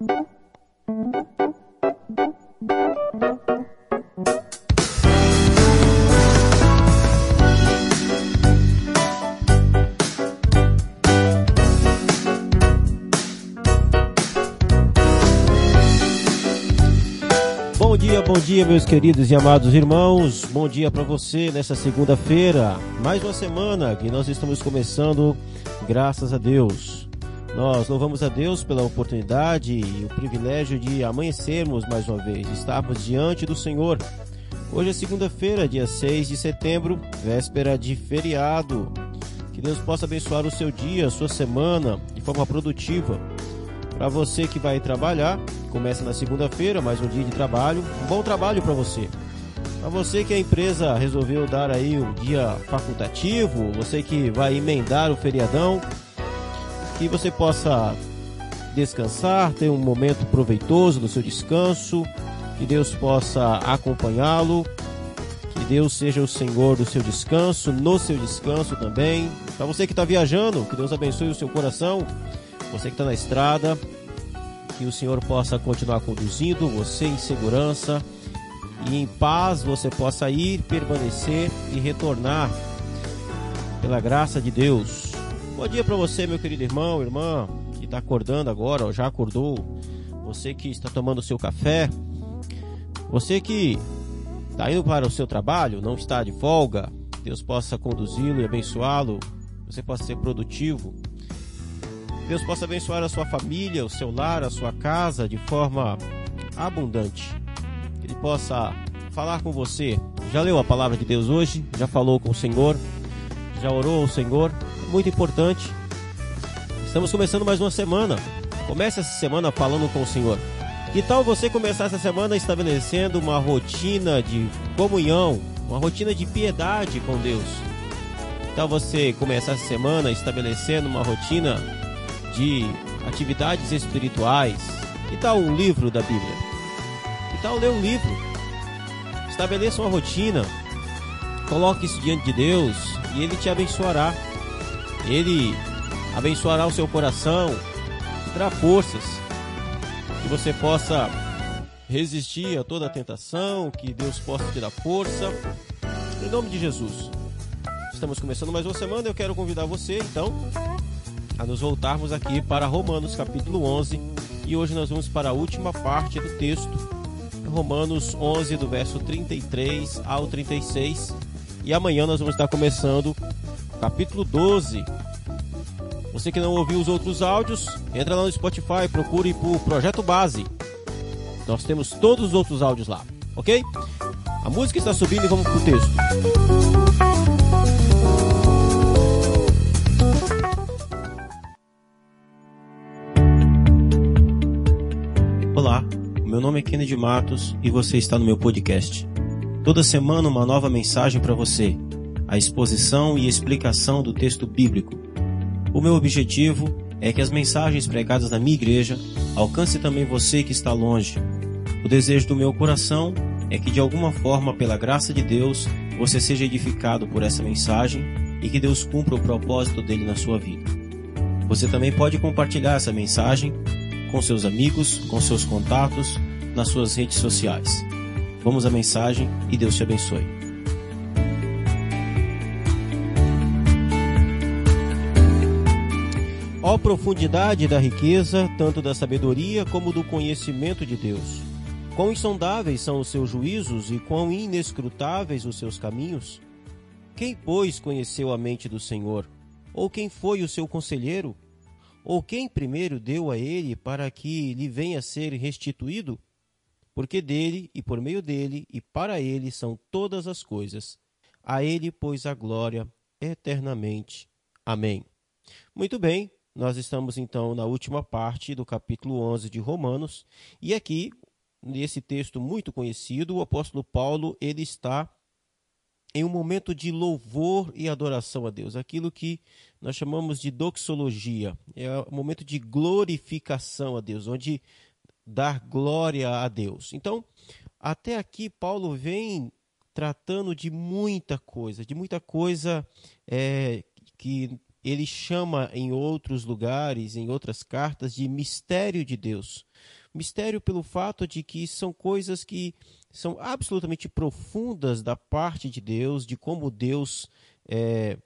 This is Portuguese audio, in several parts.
Bom dia, bom dia, meus queridos e amados irmãos. Bom dia para você nessa segunda-feira. Mais uma semana que nós estamos começando, graças a Deus. Nós louvamos a Deus pela oportunidade e o privilégio de amanhecermos mais uma vez, estarmos diante do Senhor. Hoje é segunda-feira, dia 6 de setembro, véspera de feriado. Que Deus possa abençoar o seu dia, a sua semana de forma produtiva. Para você que vai trabalhar, começa na segunda-feira, mais um dia de trabalho. Um bom trabalho para você. Para você que a empresa resolveu dar aí um dia facultativo, você que vai emendar o feriadão, que você possa descansar, ter um momento proveitoso do seu descanso, que Deus possa acompanhá-lo, que Deus seja o Senhor do seu descanso, no seu descanso também. Para você que está viajando, que Deus abençoe o seu coração. Você que está na estrada, que o Senhor possa continuar conduzindo você em segurança e em paz você possa ir, permanecer e retornar pela graça de Deus. Bom dia para você, meu querido irmão, irmã, que está acordando agora, ou já acordou. Você que está tomando seu café. Você que está indo para o seu trabalho, não está de folga. Deus possa conduzi-lo e abençoá-lo. Você possa ser produtivo. Deus possa abençoar a sua família, o seu lar, a sua casa de forma abundante. Que Ele possa falar com você. Já leu a palavra de Deus hoje? Já falou com o Senhor? Já orou ao Senhor? Muito importante. Estamos começando mais uma semana. Comece essa semana falando com o Senhor. Que tal você começar essa semana estabelecendo uma rotina de comunhão, uma rotina de piedade com Deus? Que tal você começar essa semana estabelecendo uma rotina de atividades espirituais? Que tal um livro da Bíblia? Que tal ler um livro? Estabeleça uma rotina, coloque isso diante de Deus e Ele te abençoará. Ele abençoará o seu coração, te dará forças, que você possa resistir a toda a tentação, que Deus possa te dar força. Em nome de Jesus. Estamos começando mais uma semana, eu quero convidar você, então, a nos voltarmos aqui para Romanos capítulo 11 e hoje nós vamos para a última parte do texto, Romanos 11 do verso 33 ao 36 e amanhã nós vamos estar começando capítulo 12. Você que não ouviu os outros áudios, entra lá no Spotify, procure por Projeto Base. Nós temos todos os outros áudios lá, ok? A música está subindo e vamos pro texto. Olá, meu nome é Kennedy Matos e você está no meu podcast. Toda semana uma nova mensagem para você, a exposição e explicação do texto bíblico. O meu objetivo é que as mensagens pregadas na minha igreja alcance também você que está longe. O desejo do meu coração é que de alguma forma, pela graça de Deus, você seja edificado por essa mensagem e que Deus cumpra o propósito dele na sua vida. Você também pode compartilhar essa mensagem com seus amigos, com seus contatos, nas suas redes sociais. Vamos à mensagem e Deus te abençoe. Ó profundidade da riqueza, tanto da sabedoria como do conhecimento de Deus. Quão insondáveis são os seus juízos e quão inescrutáveis os seus caminhos? Quem, pois, conheceu a mente do Senhor? Ou quem foi o seu conselheiro? Ou quem primeiro deu a ele para que lhe venha a ser restituído? Porque dele, e por meio dele, e para ele são todas as coisas. A ele, pois, a glória eternamente. Amém. Muito bem, nós estamos então na última parte do capítulo 11 de Romanos, e aqui, nesse texto muito conhecido, o apóstolo Paulo, ele está em um momento de louvor e adoração a Deus, aquilo que nós chamamos de doxologia, é um momento de glorificação a Deus, onde dar glória a Deus. Então, até aqui Paulo vem tratando de muita coisa, de muita coisa é, que ele chama em outros lugares, em outras cartas, de mistério de Deus. Mistério pelo fato de que são coisas que são absolutamente profundas da parte de Deus, de como Deus é,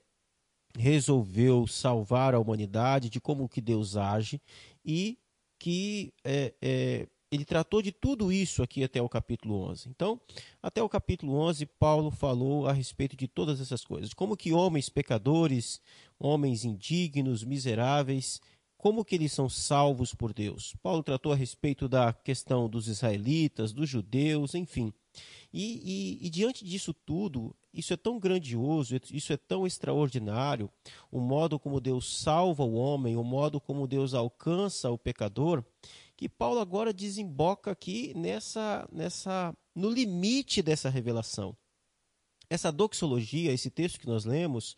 resolveu salvar a humanidade, de como que Deus age e que é, é, ele tratou de tudo isso aqui até o capítulo 11. Então, até o capítulo 11, Paulo falou a respeito de todas essas coisas. Como que homens pecadores, homens indignos, miseráveis, como que eles são salvos por Deus? Paulo tratou a respeito da questão dos israelitas, dos judeus, enfim. E, e, e, diante disso tudo, isso é tão grandioso, isso é tão extraordinário, o modo como Deus salva o homem, o modo como Deus alcança o pecador, que Paulo agora desemboca aqui nessa, nessa, no limite dessa revelação. Essa doxologia, esse texto que nós lemos,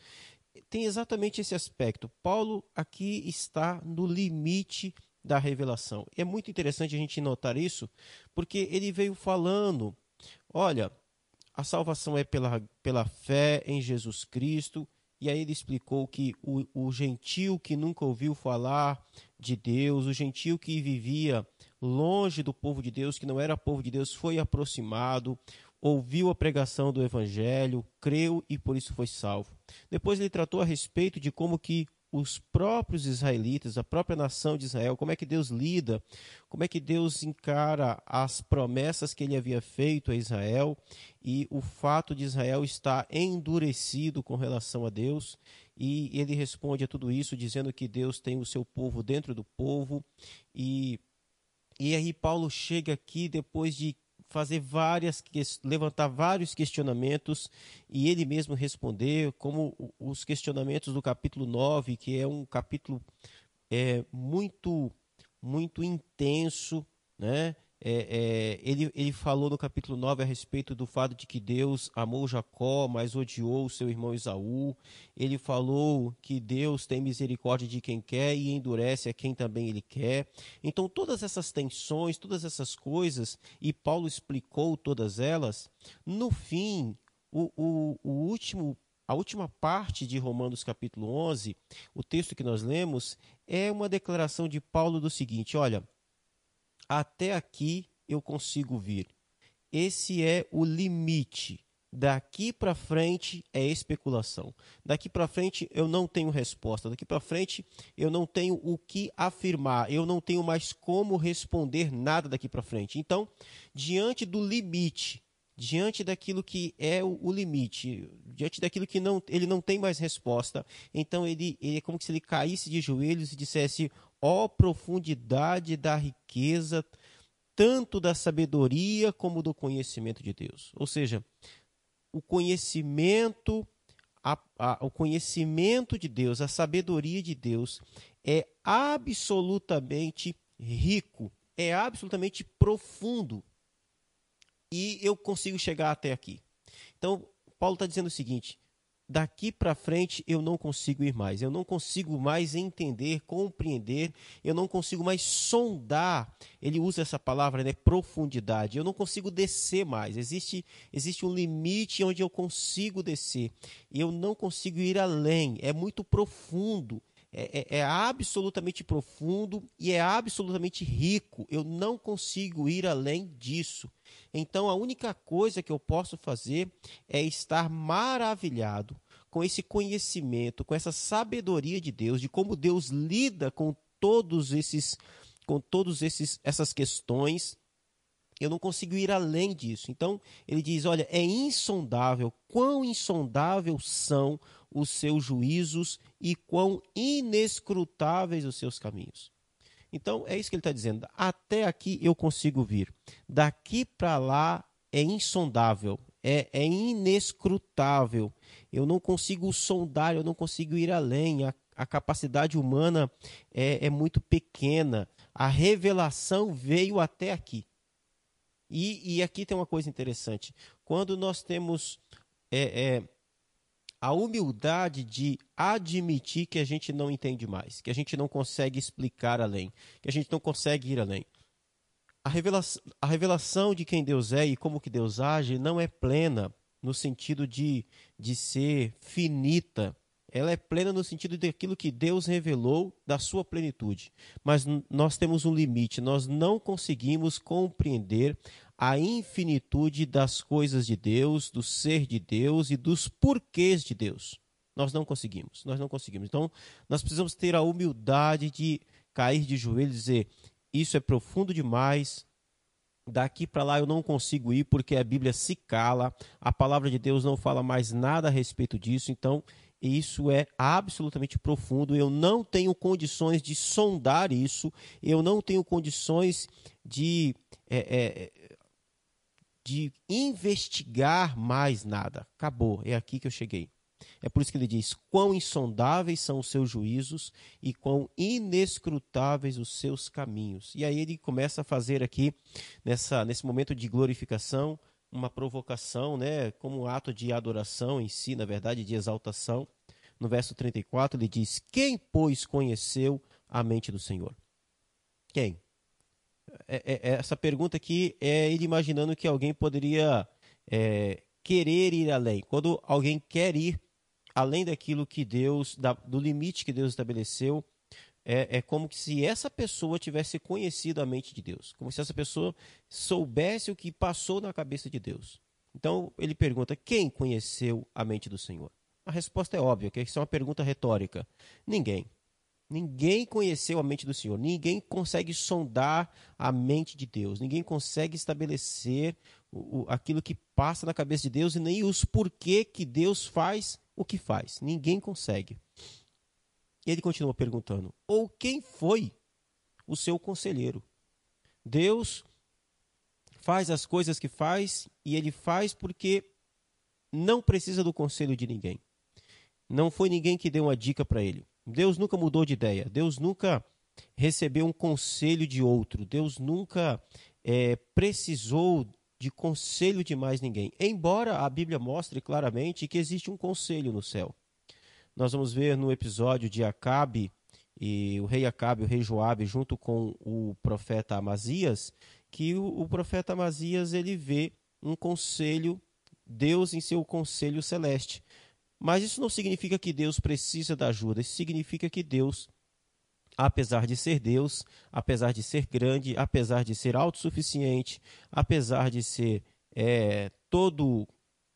tem exatamente esse aspecto. Paulo aqui está no limite da revelação. É muito interessante a gente notar isso, porque ele veio falando: olha, a salvação é pela, pela fé em Jesus Cristo, e aí ele explicou que o, o gentil que nunca ouviu falar de Deus, o gentil que vivia longe do povo de Deus, que não era povo de Deus, foi aproximado, ouviu a pregação do evangelho, creu e por isso foi salvo. Depois ele tratou a respeito de como que os próprios israelitas, a própria nação de Israel, como é que Deus lida, como é que Deus encara as promessas que ele havia feito a Israel e o fato de Israel estar endurecido com relação a Deus. E ele responde a tudo isso dizendo que Deus tem o seu povo dentro do povo. E, e aí Paulo chega aqui depois de fazer várias, levantar vários questionamentos e ele mesmo responder, como os questionamentos do capítulo 9, que é um capítulo é, muito, muito intenso, né? É, é, ele, ele falou no capítulo 9 a respeito do fato de que Deus amou Jacó, mas odiou o seu irmão Isaú. Ele falou que Deus tem misericórdia de quem quer e endurece a quem também ele quer. Então, todas essas tensões, todas essas coisas, e Paulo explicou todas elas, no fim, o, o, o último a última parte de Romanos capítulo 11, o texto que nós lemos, é uma declaração de Paulo do seguinte: olha, até aqui eu consigo vir. Esse é o limite. Daqui para frente é especulação. Daqui para frente eu não tenho resposta. Daqui para frente eu não tenho o que afirmar. Eu não tenho mais como responder nada daqui para frente. Então, diante do limite, diante daquilo que é o, limite, diante daquilo que não, ele não tem mais resposta, então ele, ele é como se ele caísse de joelhos e dissesse: ó profundidade da riqueza, tanto da sabedoria como do conhecimento de Deus. Ou seja, o conhecimento, a, a, o conhecimento de Deus, a sabedoria de Deus é absolutamente rico, é absolutamente profundo. E eu consigo chegar até aqui. Então, Paulo está dizendo o seguinte: daqui para frente eu não consigo ir mais. Eu não consigo mais entender, compreender, eu não consigo mais sondar. Ele usa essa palavra, né, profundidade. Eu não consigo descer mais. Existe existe um limite onde eu consigo descer. Eu não consigo ir além. É muito profundo. É, é, é, absolutamente profundo e é absolutamente rico. Eu não consigo ir além disso. Então, a única coisa que eu posso fazer é estar maravilhado com esse conhecimento, com essa sabedoria de Deus, de como Deus lida com todos esses, com todos esses essas questões. Eu não consigo ir além disso. Então, ele diz: olha, é insondável, quão insondáveis são os seus juízos e quão inescrutáveis os seus caminhos. Então, é isso que ele está dizendo. Até aqui eu consigo vir. Daqui para lá é insondável, é, é, inescrutável. Eu não consigo sondar, eu não consigo ir além. A, a capacidade humana é, é, muito pequena. A revelação veio até aqui. E, e aqui tem uma coisa interessante. Quando nós temos é, é a humildade de admitir que a gente não entende mais, que a gente não consegue explicar além, que a gente não consegue ir além. A revelação, a revelação de quem Deus é e como que Deus age não é plena no sentido de, de ser finita. ela é plena no sentido daquilo que Deus revelou da sua plenitude. Mas nós temos um limite, nós não conseguimos compreender a infinitude das coisas de Deus, do ser de Deus e dos porquês de Deus. Nós não conseguimos, nós não conseguimos. Então, nós precisamos ter a humildade de cair de joelhos e dizer: Isso é profundo demais, daqui para lá eu não consigo ir porque a Bíblia se cala, a palavra de Deus não fala mais nada a respeito disso, então isso é absolutamente profundo. Eu não tenho condições de sondar isso, eu não tenho condições de, é, é, de investigar mais nada. Acabou, é aqui que eu cheguei. É por isso que ele diz: quão insondáveis são os seus juízos e quão inescrutáveis os seus caminhos. E aí ele começa a fazer aqui, nessa, nesse momento de glorificação, uma provocação, né, como um ato de adoração em si, na verdade, de exaltação. No verso 34, ele diz: Quem, pois, conheceu a mente do Senhor? Quem? É, é, é essa pergunta aqui é ele imaginando que alguém poderia é, querer ir além. Quando alguém quer ir além daquilo que Deus, da, do limite que Deus estabeleceu, é, é, como se essa pessoa tivesse conhecido a mente de Deus, como se essa pessoa soubesse o que passou na cabeça de Deus. Então ele pergunta: quem conheceu a mente do Senhor? A resposta é óbvia, que isso é uma pergunta retórica. Ninguém. Ninguém conheceu a mente do Senhor, ninguém consegue sondar a mente de Deus, ninguém consegue estabelecer o, o, aquilo que passa na cabeça de Deus e nem os porquê que Deus faz o que faz. Ninguém consegue. Ele continua perguntando: ou quem foi o seu conselheiro? Deus faz as coisas que faz e ele faz porque não precisa do conselho de ninguém. Não foi ninguém que deu uma dica para ele. Deus nunca mudou de ideia. Deus nunca recebeu um conselho de outro. Deus nunca é, precisou de conselho de mais ninguém. Embora a Bíblia mostre claramente que existe um conselho no céu. Nós vamos ver no episódio de Acabe e o rei Acabe, o rei Joabe, junto com o profeta Amazias, que o, o profeta Amazias ele vê um conselho, Deus em seu conselho celeste. Mas isso não significa que Deus precisa da ajuda, isso significa que Deus apesar de ser Deus, apesar de ser grande, apesar de ser autossuficiente, apesar de ser é, todo,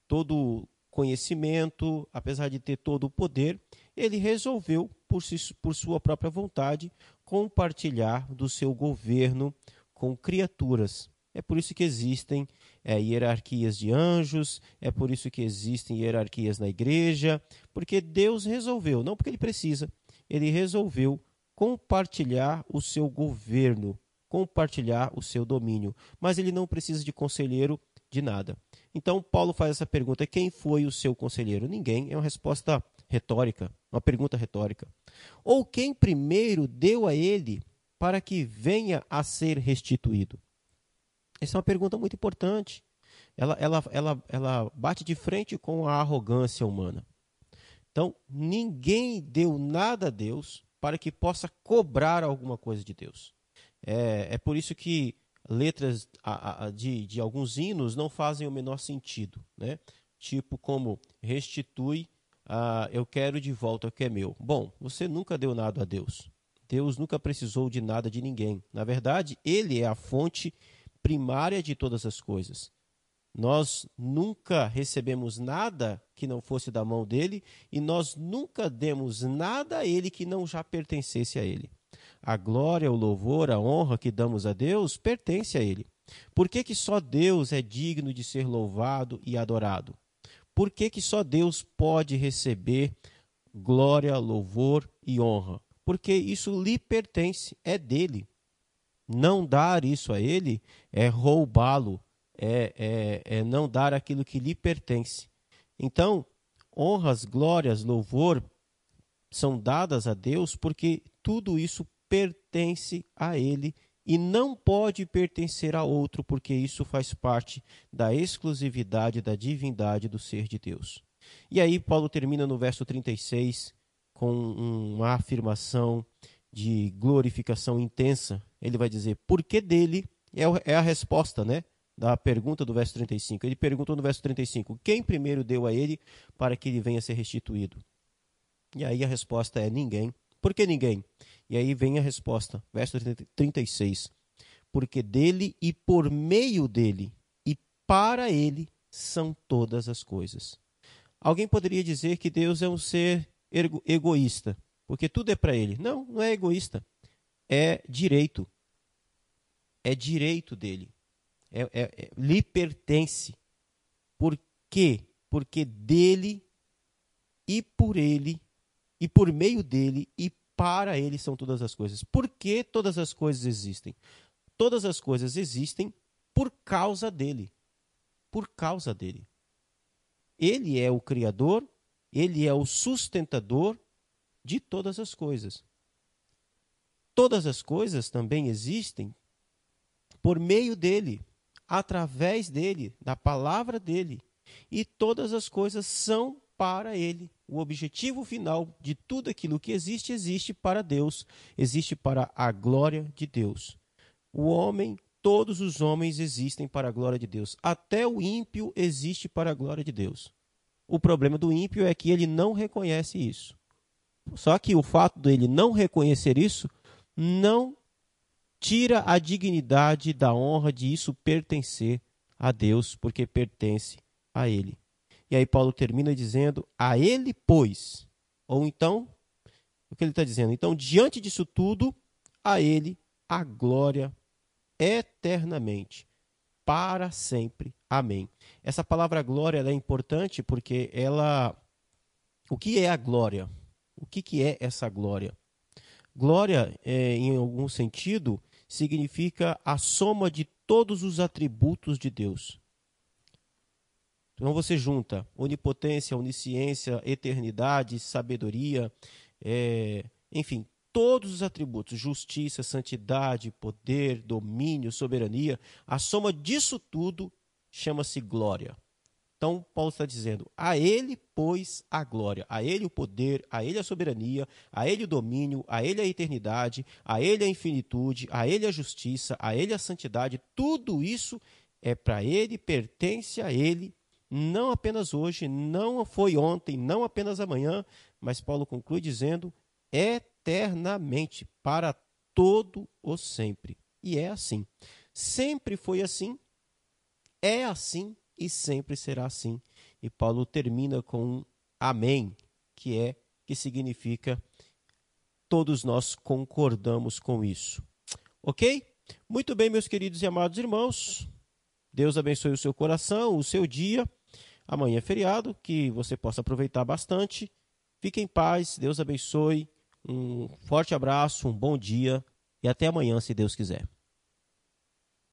todo conhecimento, apesar de ter todo o poder, ele resolveu, por, si, por sua própria vontade, compartilhar do seu governo com criaturas. É por isso que existem é, hierarquias de anjos, é por isso que existem hierarquias na igreja, porque Deus resolveu, não porque ele precisa, ele resolveu compartilhar o seu governo, compartilhar o seu domínio. Mas ele não precisa de conselheiro de nada. Então, Paulo faz essa pergunta: quem foi o seu conselheiro? Ninguém. É uma resposta retórica, uma pergunta retórica. Ou quem primeiro deu a ele para que venha a ser restituído? Essa é uma pergunta muito importante. Ela, ela, ela, ela bate de frente com a arrogância humana. Então, ninguém deu nada a Deus para que possa cobrar alguma coisa de Deus. É, é por isso que letras de, de alguns hinos não fazem o menor sentido, né? Tipo como restitui, uh, eu quero de volta o que é meu. Bom, você nunca deu nada a Deus. Deus nunca precisou de nada de ninguém. Na verdade, Ele é a fonte primária de todas as coisas. Nós nunca recebemos nada que não fosse da mão dele e nós nunca demos nada a ele que não já pertencesse a ele. A glória, o louvor, a honra que damos a Deus pertence a ele. Por que, que só Deus é digno de ser louvado e adorado? Por que, que só Deus pode receber glória, louvor e honra? Porque isso lhe pertence, é dele. Não dar isso a ele é roubá-lo, é, é, é não dar aquilo que lhe pertence. Então, honras, glórias, louvor são dadas a Deus porque tudo isso pertence a Ele e não pode pertencer a outro, porque isso faz parte da exclusividade da divindade do ser de Deus. E aí, Paulo termina no verso 36 com uma afirmação de glorificação intensa. Ele vai dizer: porque dele é, é a resposta, né? da pergunta do verso 35. Ele perguntou no verso 35: Quem primeiro deu a ele para que ele venha ser restituído? E aí a resposta é ninguém. Por que ninguém? E aí vem a resposta, verso 36. Porque dele e por meio dele e para ele são todas as coisas. Alguém poderia dizer que Deus é um ser egoísta, porque tudo é para ele. Não, não é egoísta. É direito. É direito dele. É, é, é, lhe pertence. Por quê? Porque dele e por ele e por meio dele e para ele são todas as coisas. Por que todas as coisas existem? Todas as coisas existem por causa dele. Por causa dele. Ele é o criador, ele é o sustentador de todas as coisas. Todas as coisas também existem por meio dele, através dele, da palavra dele. E todas as coisas são para ele. O objetivo final de tudo aquilo que existe, existe para Deus, existe para a glória de Deus. O homem, todos os homens existem para a glória de Deus. Até o ímpio existe para a glória de Deus. O problema do ímpio é que ele não reconhece isso. Só que o fato dele não reconhecer isso não tira a dignidade da honra de isso pertencer a Deus, porque pertence a ele. E aí Paulo termina dizendo: A ele, pois. Ou então, o que ele está dizendo? Então, diante disso tudo, a ele a glória eternamente, para sempre. Amém. Essa palavra glória é importante porque ela. O que é a glória? O que, que é essa glória? Glória, é, em algum sentido, significa a soma de todos os atributos de Deus. Então você junta onipotência, onisciência, eternidade, sabedoria, é, enfim, todos os atributos, justiça, santidade, poder, domínio, soberania, a soma disso tudo chama-se glória. Então, Paulo está dizendo: a ele, pois, a glória, a ele o poder, a ele a soberania, a ele o domínio, a ele a eternidade, a ele a infinitude, a ele a justiça, a ele a santidade, tudo isso é para ele, pertence a ele não apenas hoje, não foi ontem, não apenas amanhã, mas Paulo conclui dizendo eternamente, para todo o sempre. E é assim. Sempre foi assim, é assim e sempre será assim. E Paulo termina com um amém, que é que significa todos nós concordamos com isso. OK? Muito bem, meus queridos e amados irmãos. Deus abençoe o seu coração, o seu dia. Amanhã é feriado, que você possa aproveitar bastante. Fique em paz, Deus abençoe. Um forte abraço, um bom dia e até amanhã, se Deus quiser.